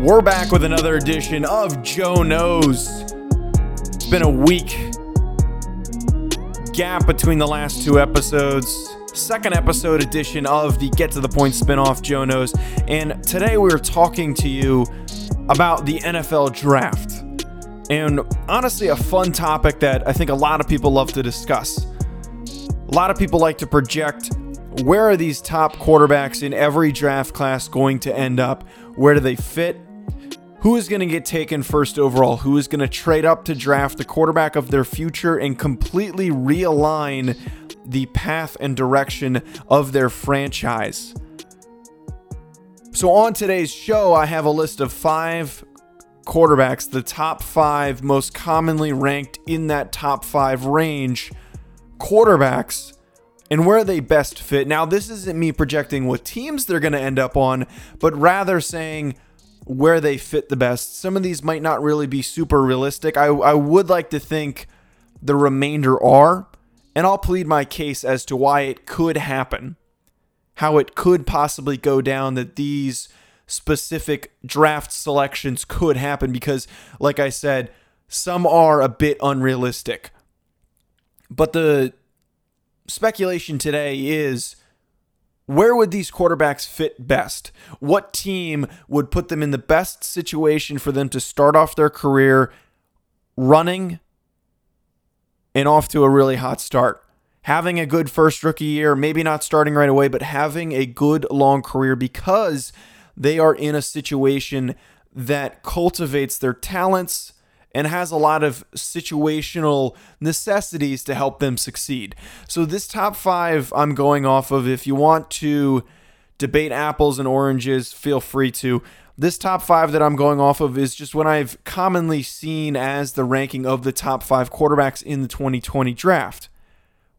We're back with another edition of Joe Knows. It's been a week gap between the last two episodes. Second episode edition of the Get to the Point spinoff, Joe Knows. And today we're talking to you about the NFL draft. And honestly, a fun topic that I think a lot of people love to discuss. A lot of people like to project where are these top quarterbacks in every draft class going to end up? Where do they fit? Who is going to get taken first overall? Who is going to trade up to draft the quarterback of their future and completely realign the path and direction of their franchise? So, on today's show, I have a list of five quarterbacks, the top five most commonly ranked in that top five range quarterbacks and where they best fit. Now, this isn't me projecting what teams they're going to end up on, but rather saying where they fit the best. Some of these might not really be super realistic. I, I would like to think the remainder are, and I'll plead my case as to why it could happen, how it could possibly go down that these specific draft selections could happen, because, like I said, some are a bit unrealistic. But the speculation today is where would these quarterbacks fit best? What team would put them in the best situation for them to start off their career running and off to a really hot start? Having a good first rookie year, maybe not starting right away, but having a good long career because they are in a situation that cultivates their talents and has a lot of situational necessities to help them succeed. So, this top five I'm going off of, if you want to debate apples and oranges, feel free to. This top five that I'm going off of is just what I've commonly seen as the ranking of the top five quarterbacks in the 2020 draft.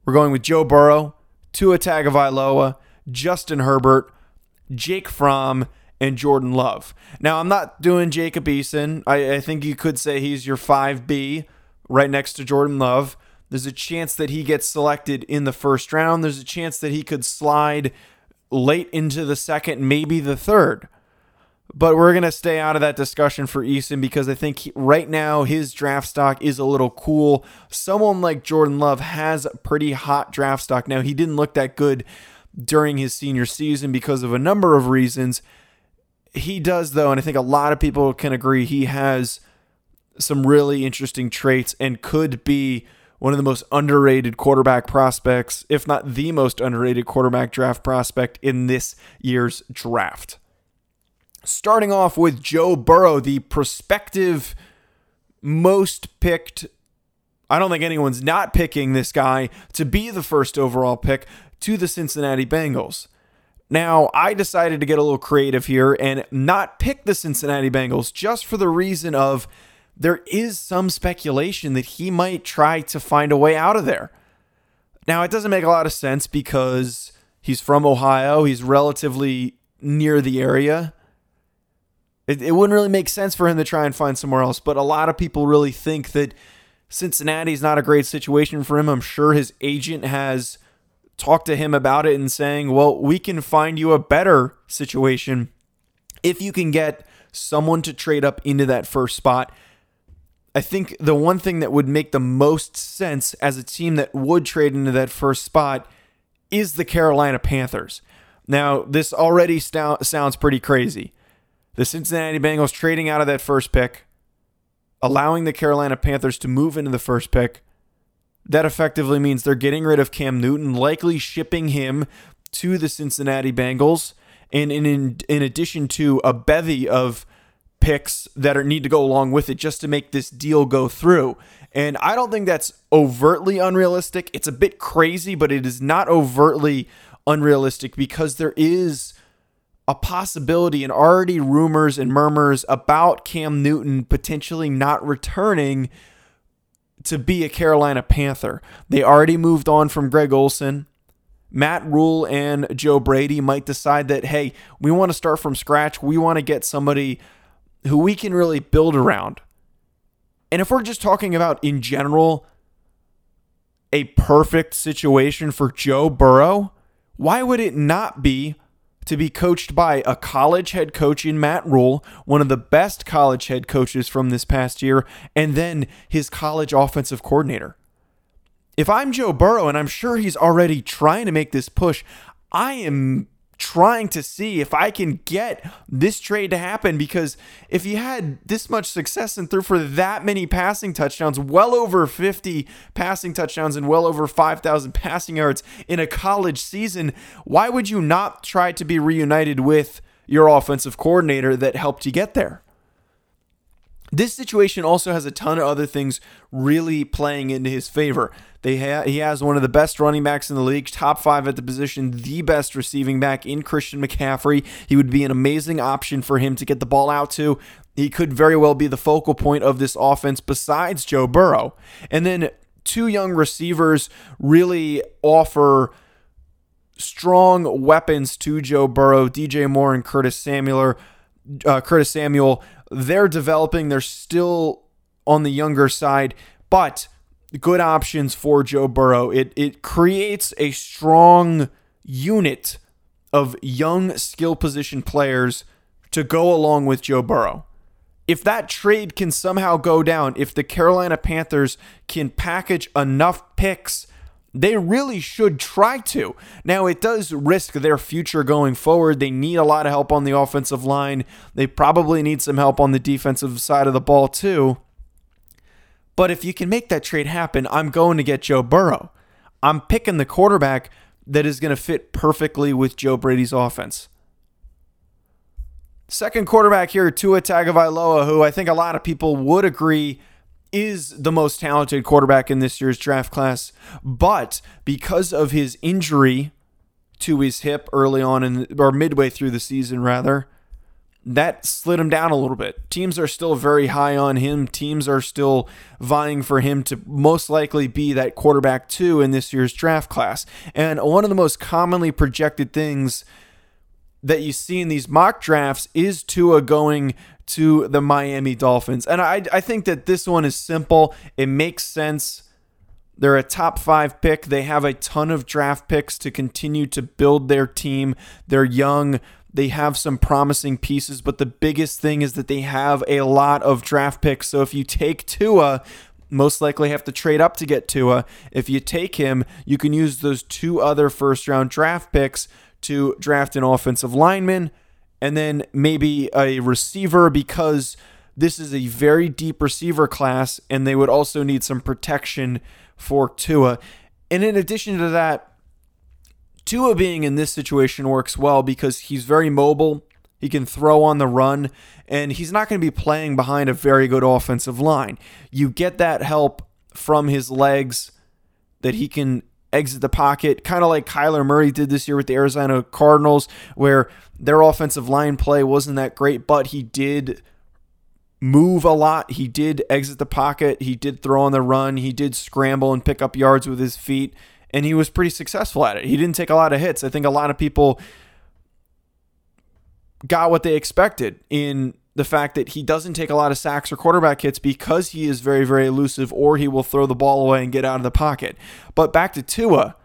We're going with Joe Burrow, Tua Tagovailoa, Justin Herbert, Jake Fromm, and Jordan Love. Now, I'm not doing Jacob Eason. I, I think you could say he's your 5B right next to Jordan Love. There's a chance that he gets selected in the first round. There's a chance that he could slide late into the second, maybe the third. But we're going to stay out of that discussion for Eason because I think he, right now his draft stock is a little cool. Someone like Jordan Love has pretty hot draft stock. Now, he didn't look that good during his senior season because of a number of reasons he does though, and I think a lot of people can agree he has some really interesting traits and could be one of the most underrated quarterback prospects, if not the most underrated quarterback draft prospect in this year's draft. Starting off with Joe Burrow, the prospective most picked. I don't think anyone's not picking this guy to be the first overall pick to the Cincinnati Bengals. Now, I decided to get a little creative here and not pick the Cincinnati Bengals just for the reason of there is some speculation that he might try to find a way out of there. Now, it doesn't make a lot of sense because he's from Ohio, he's relatively near the area. It, it wouldn't really make sense for him to try and find somewhere else, but a lot of people really think that Cincinnati is not a great situation for him. I'm sure his agent has talk to him about it and saying, well, we can find you a better situation if you can get someone to trade up into that first spot. I think the one thing that would make the most sense as a team that would trade into that first spot is the Carolina Panthers. Now, this already sounds pretty crazy. The Cincinnati Bengals trading out of that first pick, allowing the Carolina Panthers to move into the first pick, that effectively means they're getting rid of Cam Newton, likely shipping him to the Cincinnati Bengals. And in, in, in addition to a bevy of picks that are, need to go along with it just to make this deal go through. And I don't think that's overtly unrealistic. It's a bit crazy, but it is not overtly unrealistic because there is a possibility and already rumors and murmurs about Cam Newton potentially not returning to be a Carolina Panther. They already moved on from Greg Olsen. Matt Rhule and Joe Brady might decide that, hey, we want to start from scratch. We want to get somebody who we can really build around. And if we're just talking about in general, a perfect situation for Joe Burrow, why would it not be to be coached by a college head coach in Matt Rhule, one of the best college head coaches from this past year, and then his college offensive coordinator. If I'm Joe Burrow, and I'm sure he's already trying to make this push, I am trying to see if I can get this trade to happen because if you had this much success and threw for that many passing touchdowns, well over 50 passing touchdowns and well over 5,000 passing yards in a college season, why would you not try to be reunited with your offensive coordinator that helped you get there? This situation also has a ton of other things really playing into his favor. They ha- he has one of the best running backs in the league, top five at the position, the best receiving back in Christian McCaffrey. He would be an amazing option for him to get the ball out to. He could very well be the focal point of this offense besides Joe Burrow. And then two young receivers really offer strong weapons to Joe Burrow, DJ Moore and Curtis Samuel. Uh, Curtis Samuel they're developing. They're still on the younger side, but good options for Joe Burrow. It it creates a strong unit of young skill position players to go along with Joe Burrow. If that trade can somehow go down, if the Carolina Panthers can package enough picks they really should try to. Now, it does risk their future going forward. They need a lot of help on the offensive line. They probably need some help on the defensive side of the ball, too. But if you can make that trade happen, I'm going to get Joe Burrow. I'm picking the quarterback that is going to fit perfectly with Joe Brady's offense. Second quarterback here, Tua Tagovailoa, who I think a lot of people would agree is the most talented quarterback in this year's draft class, but because of his injury to his hip early on in or midway through the season rather, that slid him down a little bit. Teams are still very high on him. Teams are still vying for him to most likely be that quarterback two in this year's draft class. And one of the most commonly projected things that you see in these mock drafts is Tua going to the Miami Dolphins. And I, I think that this one is simple. It makes sense. They're a top five pick. They have a ton of draft picks to continue to build their team. They're young. They have some promising pieces, but the biggest thing is that they have a lot of draft picks. So if you take Tua, most likely have to trade up to get Tua. If you take him, you can use those two other first round draft picks to draft an offensive lineman and then maybe a receiver because this is a very deep receiver class and they would also need some protection for Tua. And in addition to that, Tua being in this situation works well because he's very mobile. He can throw on the run, and he's not going to be playing behind a very good offensive line. You get that help from his legs that he can exit the pocket, kind of like Kyler Murray did this year with the Arizona Cardinals, where their offensive line play wasn't that great, but he did move a lot. He did exit the pocket. He did throw on the run. He did scramble and pick up yards with his feet, and he was pretty successful at it. He didn't take a lot of hits. I think a lot of people got what they expected in the fact that he doesn't take a lot of sacks or quarterback hits because he is very, very elusive, or he will throw the ball away and get out of the pocket. But back to Tua.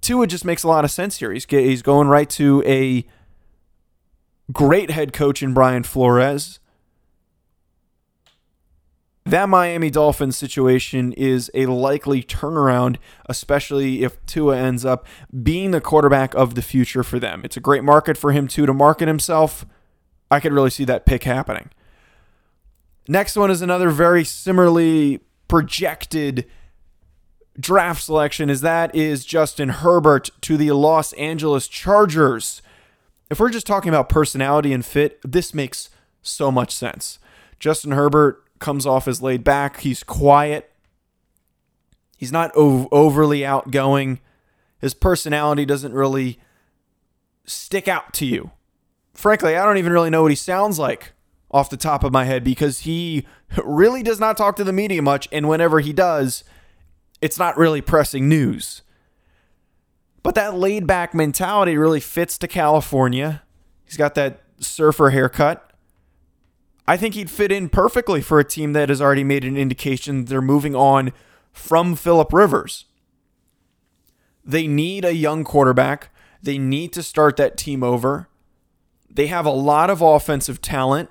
Tua just makes a lot of sense here. He's he's going right to a great head coach in Brian Flores. That Miami Dolphins situation is a likely turnaround, especially if Tua ends up being the quarterback of the future for them. It's a great market for him too to market himself I could really see that pick happening. Next one is another very similarly projected draft selection is that is Justin Herbert to the Los Angeles Chargers. If we're just talking about personality and fit, this makes so much sense. Justin Herbert comes off as laid back, he's quiet. He's not overly outgoing. His personality doesn't really stick out to you frankly, I don't even really know what he sounds like off the top of my head because he really does not talk to the media much. And whenever he does, it's not really pressing news. But that laid back mentality really fits to California. He's got that surfer haircut. I think he'd fit in perfectly for a team that has already made an indication they're moving on from Philip Rivers. They need a young quarterback They need to start that team over. They have a lot of offensive talent,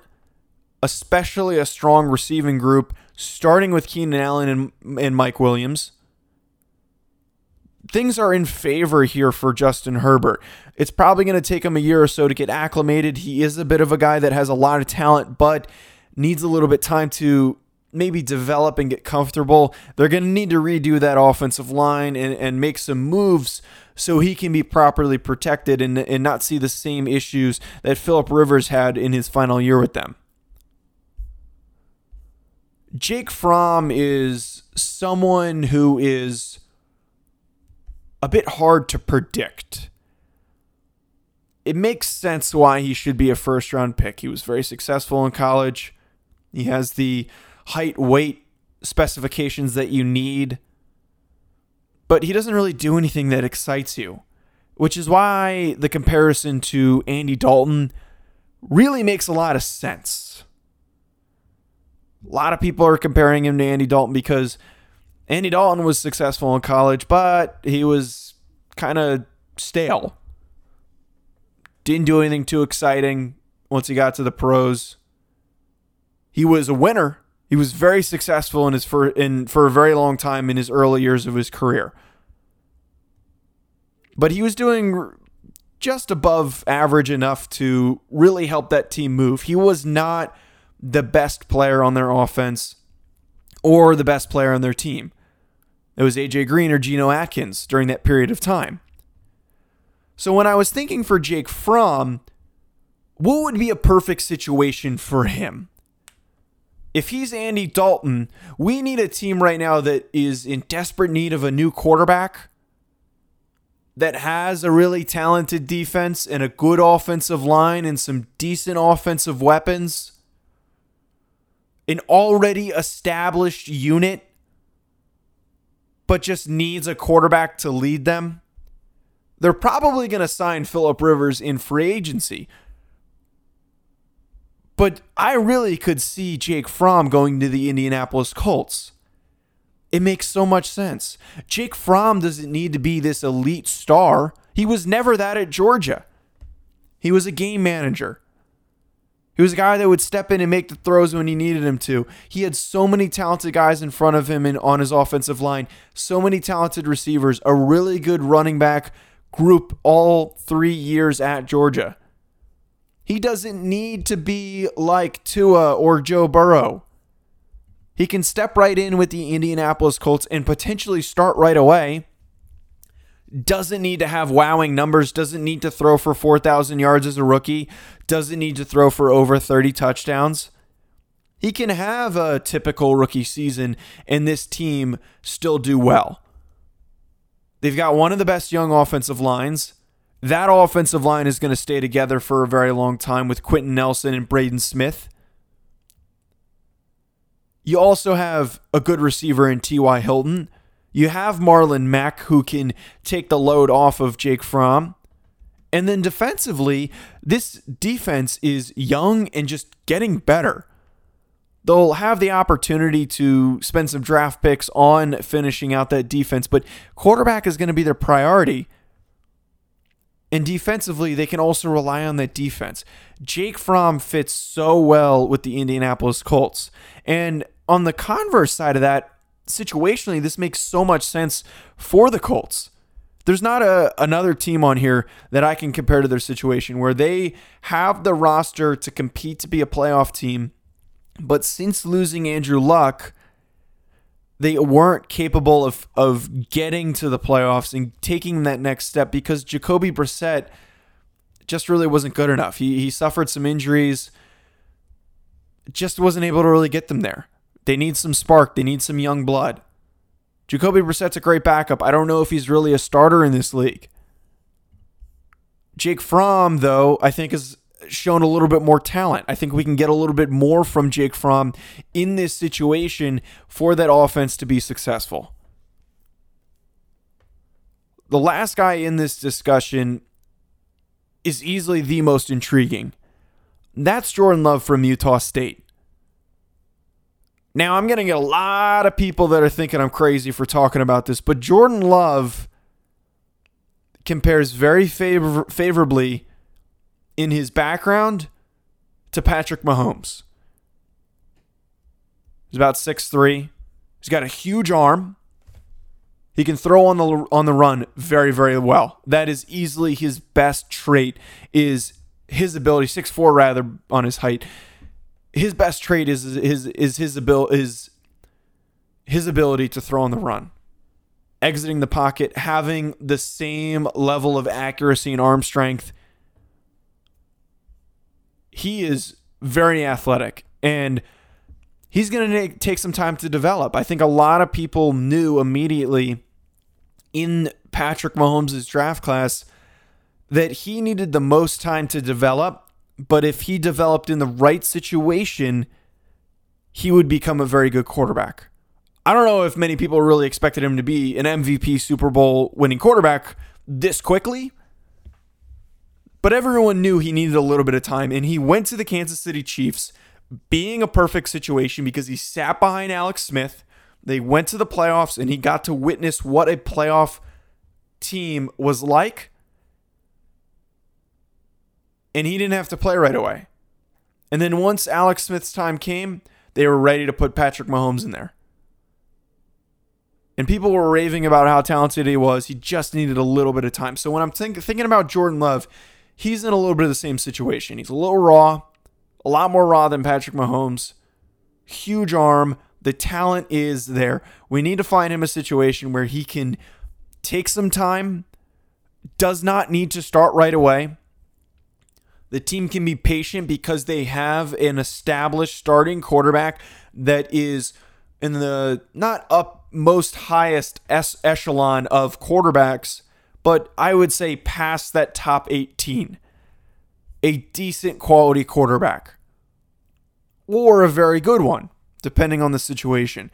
especially a strong receiving group, starting with Keenan Allen and, and Mike Williams. Things are in favor here for Justin Herbert. It's probably going to take him a year or so to get acclimated. He is a bit of a guy that has a lot of talent, but needs a little bit time to maybe develop and get comfortable. They're going to need to redo that offensive line and, and make some moves so he can be properly protected and, and not see the same issues that Philip Rivers had in his final year with them. Jake Fromm is someone who is a bit hard to predict. It makes sense why he should be a first round pick. He was very successful in college. He has the height, weight specifications that you need, but he doesn't really do anything that excites you, which is why the comparison to Andy Dalton really makes a lot of sense. A lot of people are comparing him to Andy Dalton because Andy Dalton was successful in college, but he was kind of stale. Didn't do anything too exciting once he got to the pros. He was a winner. He was very successful in his for in for a very long time in his early years of his career. But he was doing just above average enough to really help that team move. He was not the best player on their offense or the best player on their team. It was AJ Green or Geno Atkins during that period of time. So when I was thinking for Jake Fromm, what would be a perfect situation for him? If he's Andy Dalton, we need a team right now that is in desperate need of a new quarterback that has a really talented defense and a good offensive line and some decent offensive weapons. An already established unit, but just needs a quarterback to lead them. They're probably going to sign Philip Rivers in free agency but I really could see Jake Fromm going to the Indianapolis Colts. It makes so much sense. Jake Fromm doesn't need to be this elite star. He was never that at Georgia. He was a game manager. He was a guy that would step in and make the throws when he needed him to. He had so many talented guys in front of him and on his offensive line, so many talented receivers, a really good running back group all three years at Georgia. He doesn't need to be like Tua or Joe Burrow. He can step right in with the Indianapolis Colts and potentially start right away. Doesn't need to have wowing numbers, doesn't need to throw for 4,000 yards as a rookie, doesn't need to throw for over 30 touchdowns. He can have a typical rookie season and this team still do well. They've got one of the best young offensive lines. That offensive line is going to stay together for a very long time with Quenton Nelson and Braden Smith. You also have a good receiver in T.Y. Hilton. You have Marlon Mack who can take the load off of Jake Fromm. And then defensively, this defense is young and just getting better. They'll have the opportunity to spend some draft picks on finishing out that defense, but quarterback is going to be their priority. And defensively, they can also rely on that defense. Jake Fromm fits so well with the Indianapolis Colts. And on the converse side of that, situationally, this makes so much sense for the Colts. There's not a another team on here that I can compare to their situation where they have the roster to compete to be a playoff team, but since losing Andrew Luck, they weren't capable of of getting to the playoffs and taking that next step because Jacoby Brissett just really wasn't good enough. He he suffered some injuries, just wasn't able to really get them there. They need some spark. They need some young blood. Jacoby Brissett's a great backup. I don't know if he's really a starter in this league. Jake Fromm, though, I think is shown a little bit more talent. I think we can get a little bit more from Jake Fromm in this situation for that offense to be successful. The last guy in this discussion is easily the most intriguing. That's Jordan Love from Utah State. Now, I'm going to get a lot of people that are thinking I'm crazy for talking about this, but Jordan Love compares very favor- favorably in his background to Patrick Mahomes. He's about 6'3. He's got a huge arm. He can throw on the on the run very very well. That is easily his best trait is his ability 6'4 rather on his height. His best trait is his is his ability is his ability to throw on the run. Exiting the pocket, having the same level of accuracy and arm strength. He is very athletic and he's going to take some time to develop. I think a lot of people knew immediately in Patrick Mahomes' draft class that he needed the most time to develop, but if he developed in the right situation, he would become a very good quarterback. I don't know if many people really expected him to be an MVP Super Bowl winning quarterback this quickly, but everyone knew he needed a little bit of time, and he went to the Kansas City Chiefs being a perfect situation because he sat behind Alex Smith they went to the playoffs and he got to witness what a playoff team was like. And he didn't have to play right away. And then once Alex Smith's time came, they were ready to put Patrick Mahomes in there. And people were raving about how talented he was. He just needed a little bit of time. So when I'm think, thinking about Jordan Love, he's in a little bit of the same situation. He's a little raw, a lot more raw than Patrick Mahomes. Huge arm, the talent is there. We need to find him a situation where he can take some time, does not need to start right away. The team can be patient because they have an established starting quarterback that is in the not up most highest echelon of quarterbacks, but I would say past that top 18. A decent quality quarterback or a very good one depending on the situation.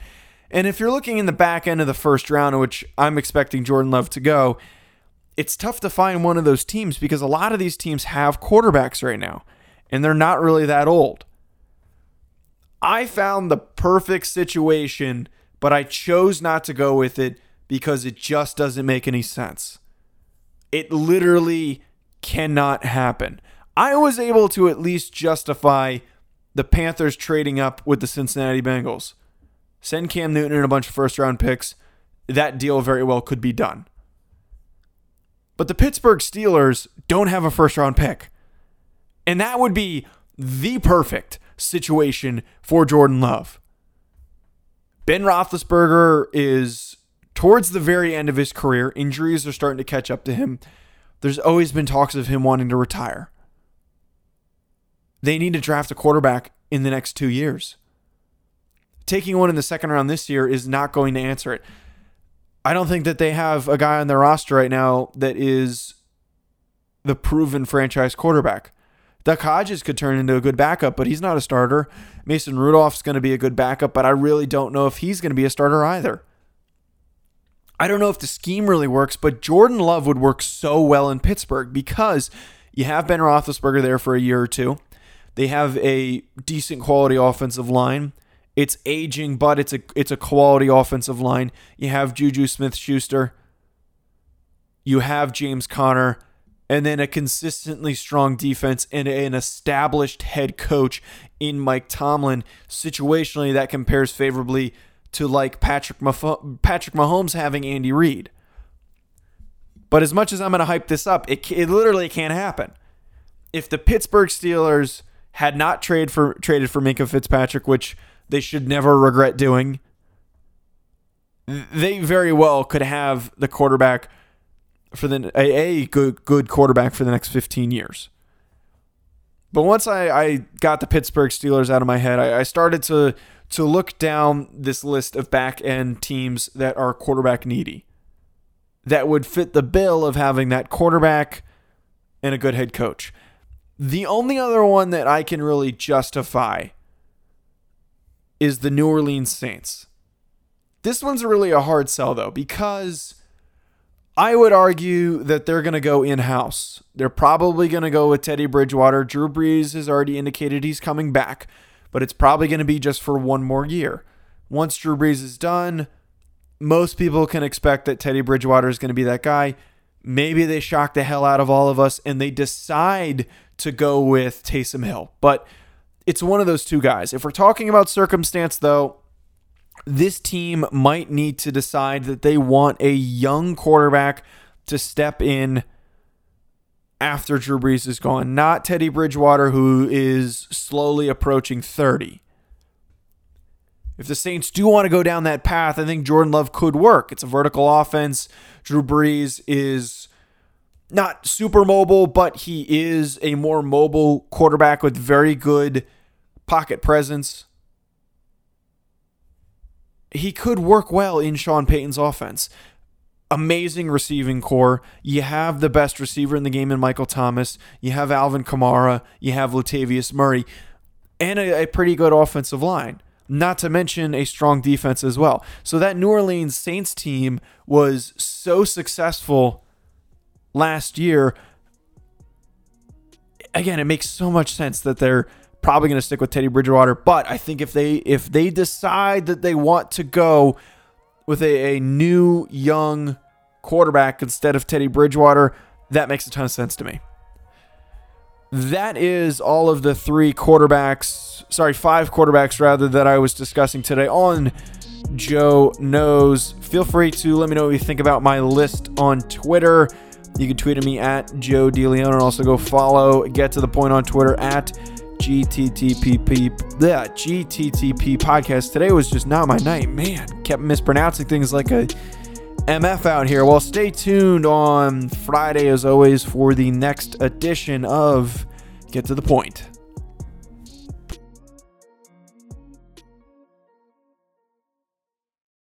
And if you're looking in the back end of the first round, which I'm expecting Jordan Love to go, it's tough to find one of those teams because a lot of these teams have quarterbacks right now, and they're not really that old. I found the perfect situation, but I chose not to go with it because it just doesn't make any sense. It literally cannot happen. I was able to at least justify the Panthers trading up with the Cincinnati Bengals. Send Cam Newton and a bunch of first round picks. That deal very well could be done. But the Pittsburgh Steelers don't have a first round pick. And that would be the perfect situation for Jordan Love. Ben Roethlisberger is towards the very end of his career. Injuries are starting to catch up to him. There's always been talks of him wanting to retire. They need to draft a quarterback in the next two years. Taking one in the second round this year is not going to answer it. I don't think that they have a guy on their roster right now that is the proven franchise quarterback. Duck Hodges could turn into a good backup, but he's not a starter. Mason Rudolph's going to be a good backup, but I really don't know if he's going to be a starter either. I don't know if the scheme really works, but Jordan Love would work so well in Pittsburgh because you have Ben Roethlisberger there for a year or two. They have a decent quality offensive line. It's aging, but it's a it's a quality offensive line. You have Juju Smith Schuster. You have James Conner, and then a consistently strong defense and an established head coach in Mike Tomlin. Situationally, that compares favorably to like Patrick Mah- Patrick Mahomes having Andy Reid. But as much as I'm going to hype this up, it, it literally can't happen. If the Pittsburgh Steelers had not trade for traded for Minkah Fitzpatrick, which they should never regret doing, they very well could have the quarterback for the a, a good good quarterback for the next 15 years. But once I, I got the Pittsburgh Steelers out of my head, I, I started to to look down this list of back end teams that are quarterback needy. That would fit the bill of having that quarterback and a good head coach. The only other one that I can really justify is the New Orleans Saints. This one's really a hard sell, though, because I would argue that they're going to go in house. They're probably going to go with Teddy Bridgewater. Drew Brees has already indicated he's coming back, but it's probably going to be just for one more year. Once Drew Brees is done, most people can expect that Teddy Bridgewater is going to be that guy. maybe they shock the hell out of all of us and they decide to go with Taysom Hill. But it's one of those two guys. If we're talking about circumstance, though, this team might need to decide that they want a young quarterback to step in after Drew Brees is gone, not Teddy Bridgewater, who is slowly approaching 30. If the Saints do want to go down that path, I think Jordan Love could work. It's a vertical offense. Drew Brees is not super mobile, but he is a more mobile quarterback with very good pocket presence. He could work well in Sean Payton's offense amazing receiving corps. You have the best receiver in the game in Michael Thomas. You have Alvin Kamara. You have Latavius Murray, and a, a, pretty good offensive line. Not to mention a strong defense as well. So that New Orleans Saints team was so successful last year. Again, it makes so much sense that they're probably going to stick with Teddy Bridgewater. But I think if they if they decide that they want to go with a, a new young quarterback instead of Teddy Bridgewater, that makes a ton of sense to me. That is all of the three quarterbacks, sorry, five quarterbacks rather, that I was discussing today on Joe Knows. Feel free to let me know what you think about my list on Twitter. You can tweet at me at Joe DeLeon and also go follow Get to the Point on Twitter at GTTPP. Yeah, GTTP podcast. Today was just not my night. Man, kept mispronouncing things like a MF out here. Well, stay tuned on Friday, as always, for the next edition of Get to the Point.